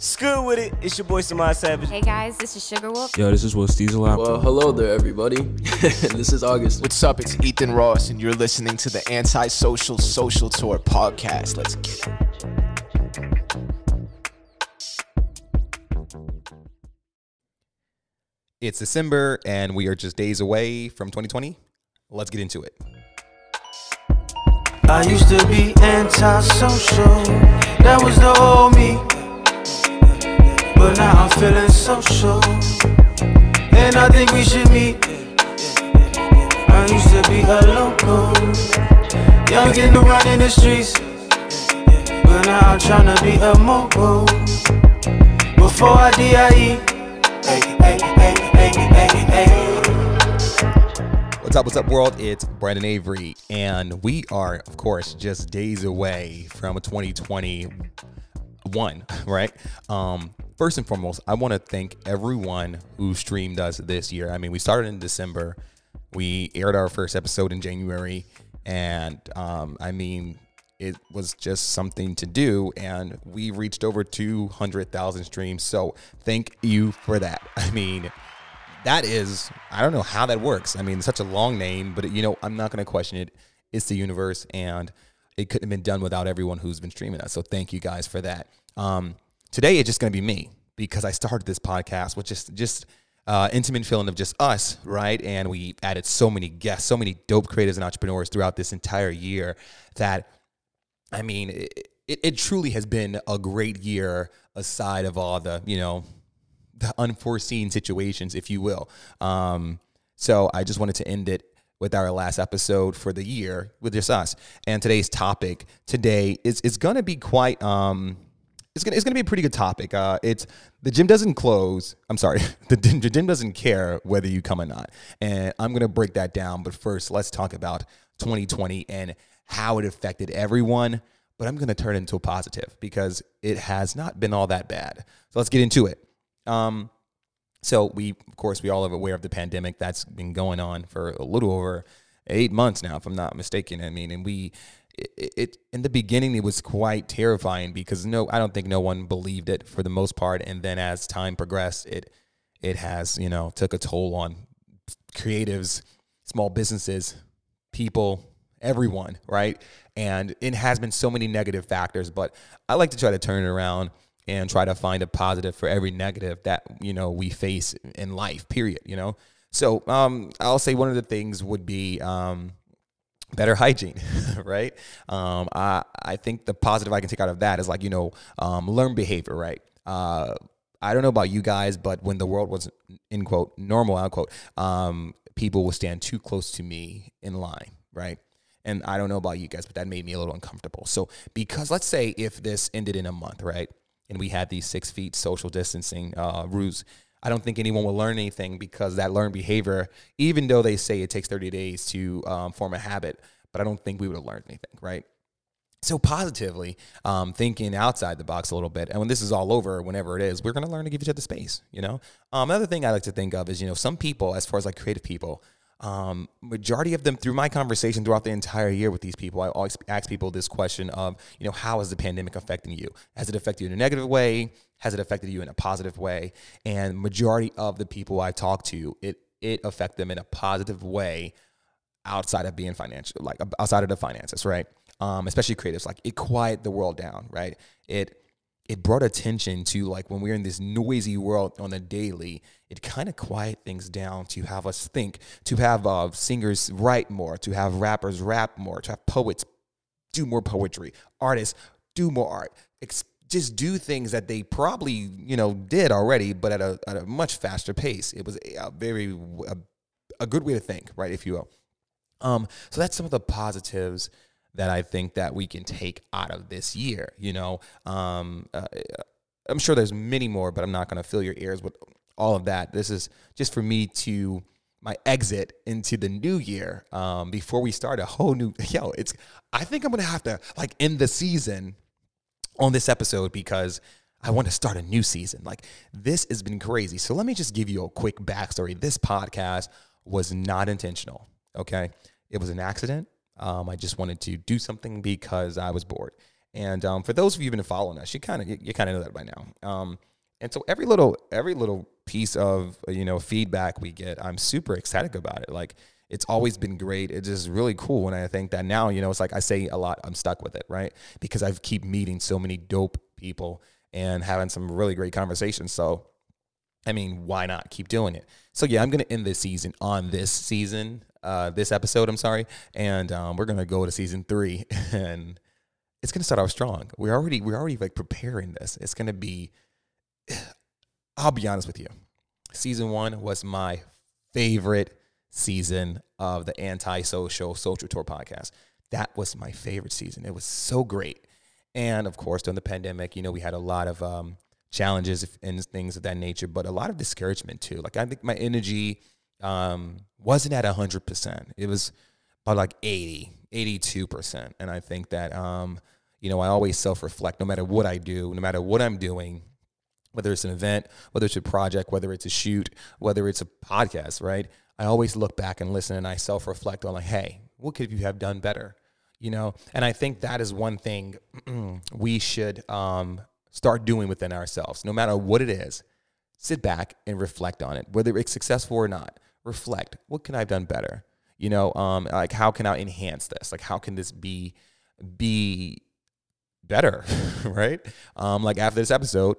School with it. It's your boy Samad Savage. Hey guys, this is Sugar Wolf. Yo, this is Will Steezel Well, hello there, everybody. this is August. What's up? It's Ethan Ross, and you're listening to the Antisocial Social Social Tour podcast. Let's get it. It's December, and we are just days away from 2020. Let's get into it. I used to be antisocial, that was the old me. But now I'm feeling social, and I think we should meet. I used to be a local, young and around in the streets. But now I'm tryna be a mogul. Before I DIE, hey, hey, hey, hey, hey, hey. What's up, what's up, world? It's Brandon Avery, and we are, of course, just days away from 2021, right? Um, first and foremost, I want to thank everyone who streamed us this year. I mean, we started in December, we aired our first episode in January, and um, I mean, it was just something to do, and we reached over 200,000 streams. So, thank you for that. I mean, that is i don't know how that works i mean such a long name but you know i'm not going to question it it's the universe and it couldn't have been done without everyone who's been streaming us so thank you guys for that. Um, today it's just going to be me because i started this podcast with just just uh, intimate feeling of just us right? And we added so many guests so many dope creators and entrepreneurs throughout this entire year that i mean it, it, it truly has been a great year aside of all the you know the unforeseen situations, if you will. Um, so I just wanted to end it with our last episode for the year with just us. And today's topic today is is going to be quite um it's gonna it's gonna be a pretty good topic. Uh, it's the gym doesn't close. I'm sorry, the gym, the gym doesn't care whether you come or not. And I'm gonna break that down. But first, let's talk about 2020 and how it affected everyone. But I'm gonna turn into a positive because it has not been all that bad. So let's get into it. Um, so we, of course, we all are aware of the pandemic that's been going on for a little over eight months now, if I'm not mistaken. I mean, and we, it, it in the beginning it was quite terrifying because no, I don't think no one believed it for the most part. And then as time progressed, it it has you know took a toll on creatives, small businesses, people, everyone, right? And it has been so many negative factors, but I like to try to turn it around and try to find a positive for every negative that you know we face in life period you know? So um, i'll say one of the things would be um, better hygiene right? Um, I, I think the positive i can take out of that is like you know um, learn behavior right? Uh, i don't know about you guys but when the world was in quote normal unquote um, people will stand too close to me in line right? And i don't know about you guys but that made me a little uncomfortable. So because let's say if this ended in a month right and we had these six feet social distancing uh, rules. I don't think anyone will learn anything because that learned behavior, even though they say it takes 30 days to um, form a habit, but I don't think we would have learned anything, right? So positively, um, thinking outside the box a little bit, and when this is all over, whenever it is, we're going to learn to give each other space. You know, um, another thing I like to think of is you know some people, as far as like creative people, um, majority of them through my conversation throughout the entire year with these people, I always ask people this question of, you know, how is the pandemic affecting you? Has it affected you in a negative way? Has it affected you in a positive way? And majority of the people I talk to, it it affect them in a positive way outside of being financial, like outside of the finances, right? Um, especially creatives, like it quiet the world down, right? It it brought attention to like when we're in this noisy world on a daily, it kind of quiet things down to have us think, to have uh, singers write more, to have rappers rap more, to have poets do more poetry, artists do more art, Ex- just do things that they probably you know did already, but at a at a much faster pace. It was a, very a, a good way to think, right, if you will. Um, so that's some of the positives that I think that we can take out of this year. You know, um, uh, I'm sure there's many more, but I'm not going to fill your ears with all of that. This is just for me to my exit into the new year um, before we start a whole new. Yo, it's. I think I'm going to have to like end the season on this episode because. I want to start a new season. Like this has been crazy. So let me just give you a quick backstory. This podcast was not intentional. Okay. It was an accident. Um, I just wanted to do something because I was bored. And um, for those of you who've been following us, you kind of you, you kind of know that by now. Um, and so every little every little piece of you know feedback we get, I'm super excited about it. Like it's always been great. It's just really cool. And I think that now, you know, it's like I say a lot, I'm stuck with it, right? Because I keep meeting so many dope people and having some really great conversations. So, I mean, why not keep doing it? So, yeah, I'm to end this season on this season, uh, this episode, I'm sorry. And um, we're to go to season three and it's to start off strong. We're already, we're already like preparing this. It's to be, I'll be honest with you. Season one was my favorite season of the anti-social Social Tour podcast. That was my favorite season. It was so great. And of course, during the pandemic, you know, we had a lot of um, challenges and things of that nature, but a lot of discouragement too. Like I think my energy um, wasn't at 100%. It was about like 80, 82%. And I think that, um, you know, I always self reflect no matter what I do, no matter what I'm doing, whether it's an event, whether it's a project, whether it's a shoot, whether it's a podcast, right? I always look back and listen and I self reflect on like, hey, what could you have done better? You know, and I think that is one thing we should um, start doing within ourselves, no matter what it is. Sit back and reflect on it, whether it's successful or not. Reflect. What can I have done better? You know, um, like how can I enhance this? Like how can this be be better? right? Um, like after this episode,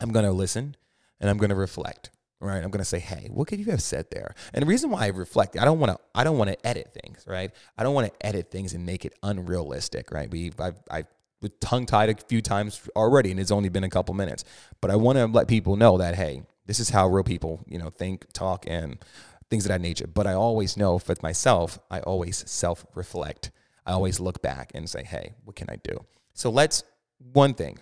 I'm gonna listen and I'm gonna reflect right i'm to say hey what could you have said there and the reason why i reflect i don't want to i don't want to edit things right i don't want to edit things and make it unrealistic right we i've, I've tongue tied a few times already and it's only been a couple minutes but i want to let people know that hey this is how real people you know think talk and things of that nature. But i always know for myself i always self reflect i always look back and say hey what can i do? So let's one thing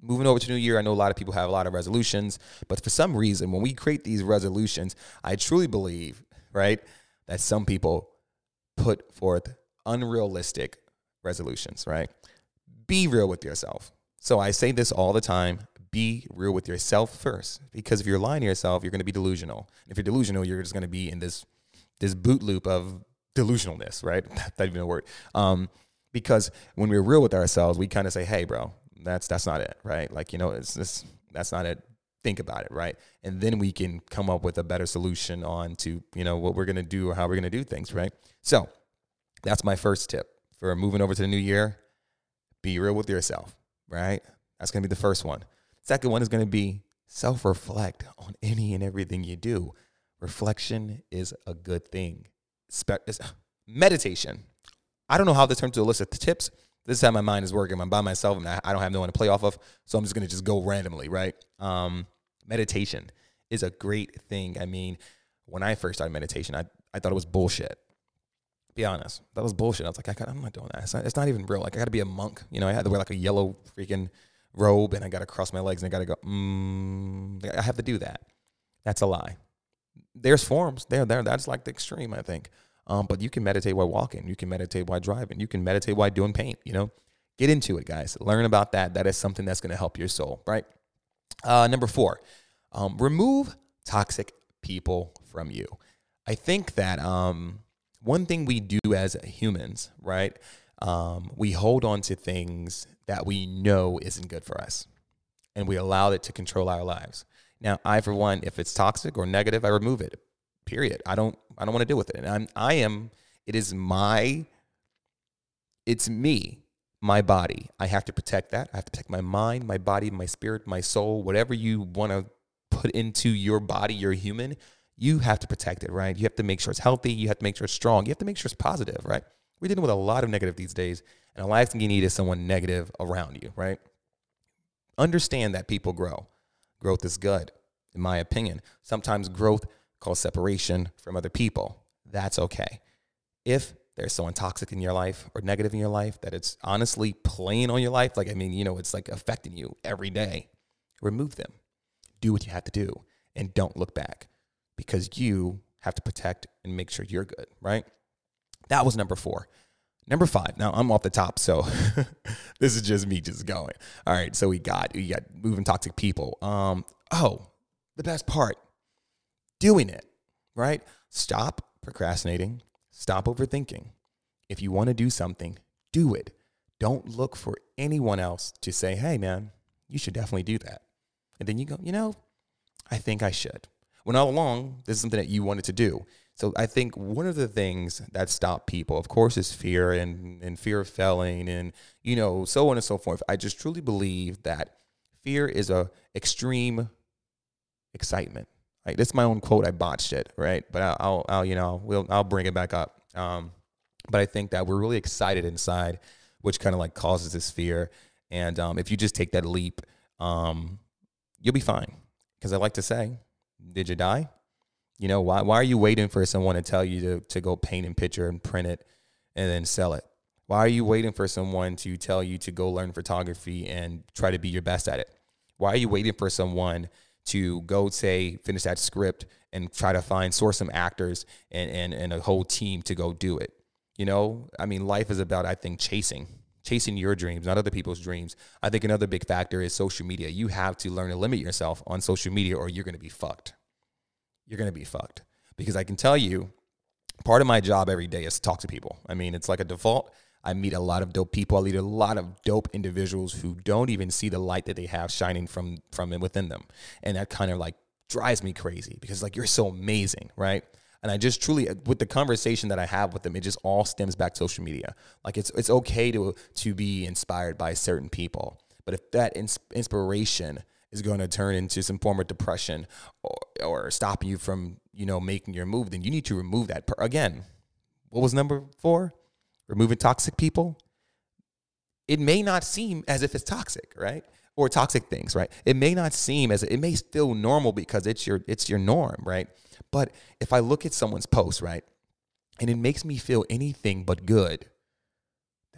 moving over to new year i know a lot of people have a lot of resolutions but for some reason when we create these resolutions i truly believe right that some people put forth unrealistic resolutions right? Be real with yourself. So i say this all the time be real with yourself first because if you're lying to yourself you're going to be delusional if you're delusional you're just going to be in this this boot loop of delusionalness right not even a word um, because when we're real with ourselves we kind of say hey bro that's that's not it, right? Like you know, it's this that's not it. Think about it, right? And then we can come up with a better solution on to you know what we're gonna do or how we're gonna do things, right? So that's my first tip for moving over to the new year. Be real with yourself, right? That's gonna be the first one. Second one is gonna be self reflect on any and everything you do. Reflection is a good thing. meditation. I don't know how this turns to a list of tips, this is how my mind is working. I'm by myself and I don't have no one to play off of. So I'm just going to just go randomly, right? Um, meditation is a great thing. I mean, when I first started meditation, I, I thought it was bullshit. Be honest, that was bullshit. I was like, I am not doing that. It's not, it's not, even real. Like, I got to be a monk. You know, I had to wear like a yellow freaking robe and I got to cross my legs and I got to go, mm, I have to do that. That's a lie. There's forms there, there. That's like the extreme, I think. Um, but you can meditate while walking. You can meditate while driving. You can meditate while doing paint. You know, get into it, guys. Learn about that. That is something that's going to help your soul, right? Uh, number four, um, remove toxic people from you. I think that um, one thing we do as humans, right? Um, we hold on to things that we know isn't good for us, and we allow it to control our lives. Now, I, for one, if it's toxic or negative, I remove it. Period. I don't I don't want to deal with it. And I'm I am it is my it's me, my body. I have to protect that. I have to protect my mind, my body, my spirit, my soul, whatever you want to put into your body, you're human, you have to protect it, right? You have to make sure it's healthy, you have to make sure it's strong, you have to make sure it's positive, right? We're dealing with a lot of negative these days, and the last thing you need is someone negative around you, right? Understand that people grow. Growth is good, in my opinion. Sometimes growth called separation from other people. That's okay. If there's someone toxic in your life or negative in your life that it's honestly playing on your life, like, I mean, you know, it's like affecting you every day, remove them. Do what you have to do and don't look back because you have to protect and make sure you're good, right? That was number four. Number five. Now I'm off the top, so this is just me just going. All right, so we got we got moving toxic people. Um, oh, the best part doing it, right? Stop procrastinating, stop overthinking. If you want to do something, do it. don't look for anyone else to say, hey, man, you should definitely do that. And then you go, you know, I think I should. When all along, this is something that you wanted to do. So I think one of the things that stop people, of course, is fear and, and fear of failing and, you know, so on and so forth. I just truly believe that fear is a extreme excitement. Right? That's my own quote. I botched it, right? But I'll, I'll, I'll you know, we'll, I'll bring it back up. Um, but I think that we're really excited inside, which kind of like causes this fear. And um, if you just take that leap, um, you'll be fine. Because I like to say, did you die? You know, why, why are you waiting for someone to tell you to, to go paint and picture and print it and then sell it? Why are you waiting for someone to tell you to go learn photography and try to be your best at it? Why are you waiting for someone to go say finish that script and try to find source some actors and, and, and a whole team to go do it? You know, I mean, life is about, I think, chasing, chasing your dreams, not other people's dreams. I think another big factor is social media. You have to learn to limit yourself on social media or you're going to be fucked. You're going to be fucked. Because I can tell you, part of my job every day is to talk to people. I mean, it's like a default. I meet a lot of dope people. I meet a lot of dope individuals who don't even see the light that they have shining from from within them, and that kind of like drives me crazy because like you're so amazing, right? And I just truly, uh, with the conversation that I have with them, it just all stems back to social media. Like it's it's okay to to be inspired by certain people, but if that ins- inspiration is going to turn into some form of depression or, or stop you from you know making your move, then you need to remove that. Per- Again, what was number four? Removing toxic people. It may not seem as if it's toxic, right? Or toxic things, right? It may not seem as it may feel normal because it's your it's your norm, right? But if I look at someone's post, right, and it makes me feel anything but good,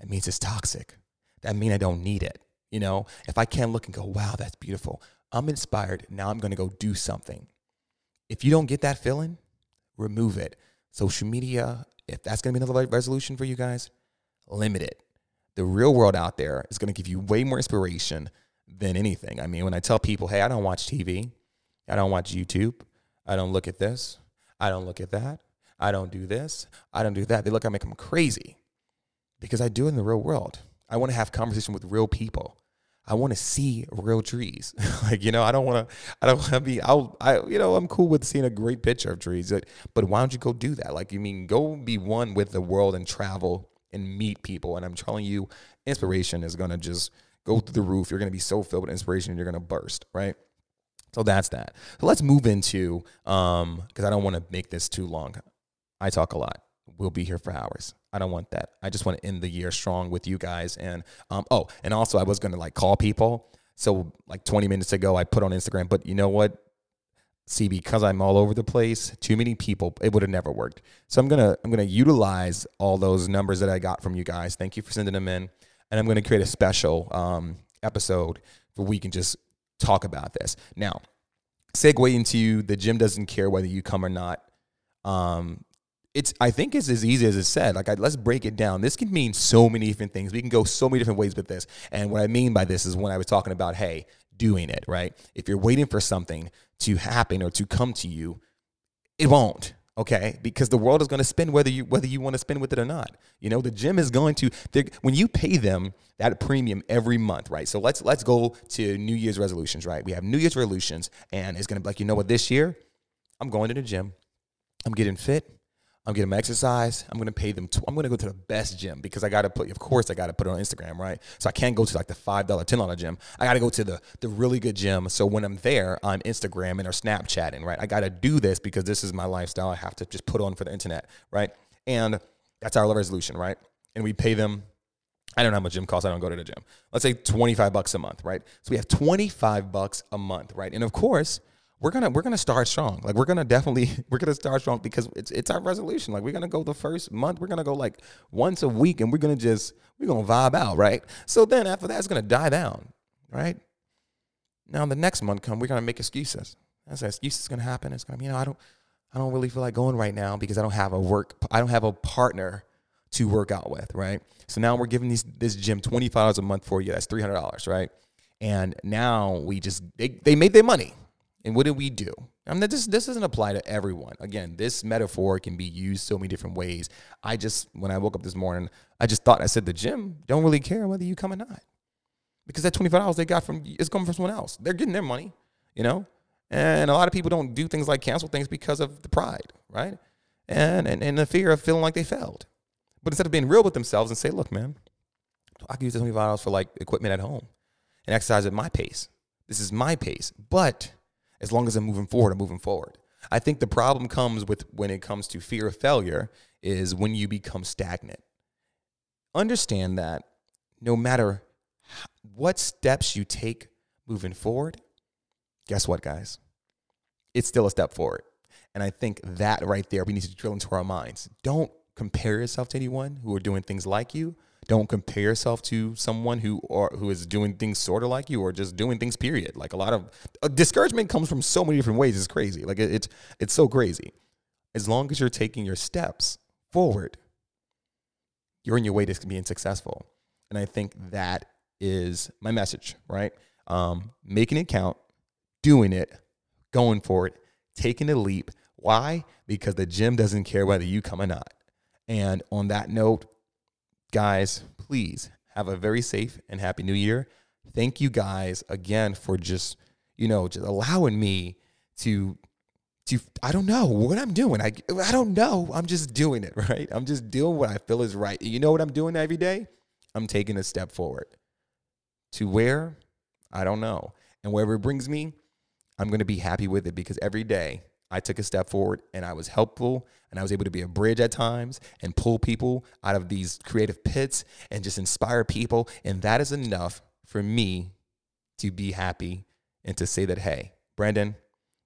that means it's toxic. That means I don't need it. You know, if I can't look and go, wow, that's beautiful. I'm inspired. Now I'm going to go do something. If you don't get that feeling, remove it. Social media, if that's going to be another resolution for you guys, limit it. The real world out there is going to give you way more inspiration than anything. I mean, when I tell people, hey, I don't watch TV, I don't watch YouTube, I don't look at this. I don't look at that. I don't do this. I don't do that. They look at me like I'm crazy because I do it in the real world. I want to have conversation with real people. I want to see real trees. like, you know, I don't want to, I don't want to be, I'll, I, you know, I'm cool with seeing a great picture of trees, but why don't you go do that? Like, you mean, go be one with the world and travel and meet people. And I'm telling you, inspiration is going to just go through the roof. You're going to be so filled with inspiration, and you're going to burst, right? So that's that. So let's move into um because I don't want to make this too long. I talk a lot. We'll be here for hours. I don't want that. I just want to end the year strong with you guys. And um oh, and also I was gonna like call people. So like 20 minutes ago I put on Instagram, but you know what? See, because I'm all over the place, too many people, it would have never worked. So I'm gonna I'm gonna utilize all those numbers that I got from you guys. Thank you for sending them in, and I'm gonna create a special um, episode where we can just talk about this. Now, segue into the gym doesn't care whether you come or not. Um, it's I think it's as easy as it said. Like I, let's break it down. This can mean so many different things. We can go so many different ways with this. And what I mean by this is when I was talking about, hey, doing it right. If you're waiting for something to happen or to come to you, it won't okay because the world is going to spin whether you whether you want to spin with it or not you know the gym is going to when you pay them that premium every month right so let's let's go to new year's resolutions right we have new year's resolutions and it's going to be like you know what this year i'm going to the gym i'm getting fit I'm getting my exercise. I'm gonna pay them. Tw- I'm gonna go to the best gym because I gotta put. Of course, I gotta put it on Instagram, right? So I can't go to like the five dollar, ten dollar gym. I gotta go to the the really good gym. So when I'm there, I'm Instagramming or Snapchatting, right? I gotta do this because this is my lifestyle. I have to just put on for the internet, right? And that's our resolution, right? And we pay them. I don't know how much gym costs. I don't go to the gym. Let's say 25 bucks a month, right? So we have 25 bucks a month, right? And of course, we're gonna we're gonna start strong. Like we're gonna definitely we're gonna start strong because it's it's our resolution. Like we're gonna go the first month. We're gonna go like once a week, and we're gonna just we're gonna vibe out, right? So then after that, it's gonna die down, right? Now the next month come, we're gonna make excuses. That's an excuse is gonna happen. It's gonna be, you know I don't I don't really feel like going right now because I don't have a work I don't have a partner to work out with, right? So now we're giving these this gym twenty five dollars a month for you. That's three hundred dollars, right? And now we just they, they made their money And what did we do? I mean, this this doesn't apply to everyone. Again, this metaphor can be used so many different ways. I just when I woke up this morning, I just thought I said the gym don't really care whether you come or not, because that twenty five dollars they got from is coming from someone else. They're getting their money, you know. And a lot of people don't do things like cancel things because of the pride, right? And and, and the fear of feeling like they failed. But instead of being real with themselves and say, look, man, I can use the twenty five dollars for like equipment at home and exercise at my pace. This is my pace, but as long as I'm moving forward, I'm moving forward. I think the problem comes with when it comes to fear of failure is when you become stagnant. Understand that no matter what steps you take moving forward, guess what, guys? It's still a step forward. And I think that right there, we need to drill into our minds. Don't compare yourself to anyone who are doing things like you. Don't compare yourself to someone who or who is doing things sort of like you or just doing things period. Like a lot of uh, discouragement comes from so many different ways. It's crazy. Like it, it's it's so crazy. As long as you're taking your steps forward, you're on your way to being successful. And I think that is my message, right? Um, making it count, doing it, going for it, taking a leap. Why? Because the gym doesn't care whether you come or not. And on that note, guys, please have a very safe and happy new year. Thank you guys again for just, you know, just allowing me to to I don't know what I'm doing. I I don't know. I'm just doing it, right? I'm just doing what I feel is right. You know what I'm doing every day? I'm taking a step forward. To where? I don't know. And wherever it brings me, I'm going to be happy with it because every day I took a step forward and I was helpful and I was able to be a bridge at times and pull people out of these creative pits and just inspire people. And that is enough for me to be happy and to say that, hey, Brandon,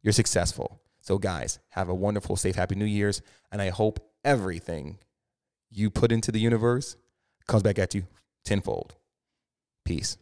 you're successful. So, guys, have a wonderful, safe, happy New Year's. And I hope everything you put into the universe comes back at you tenfold. Peace.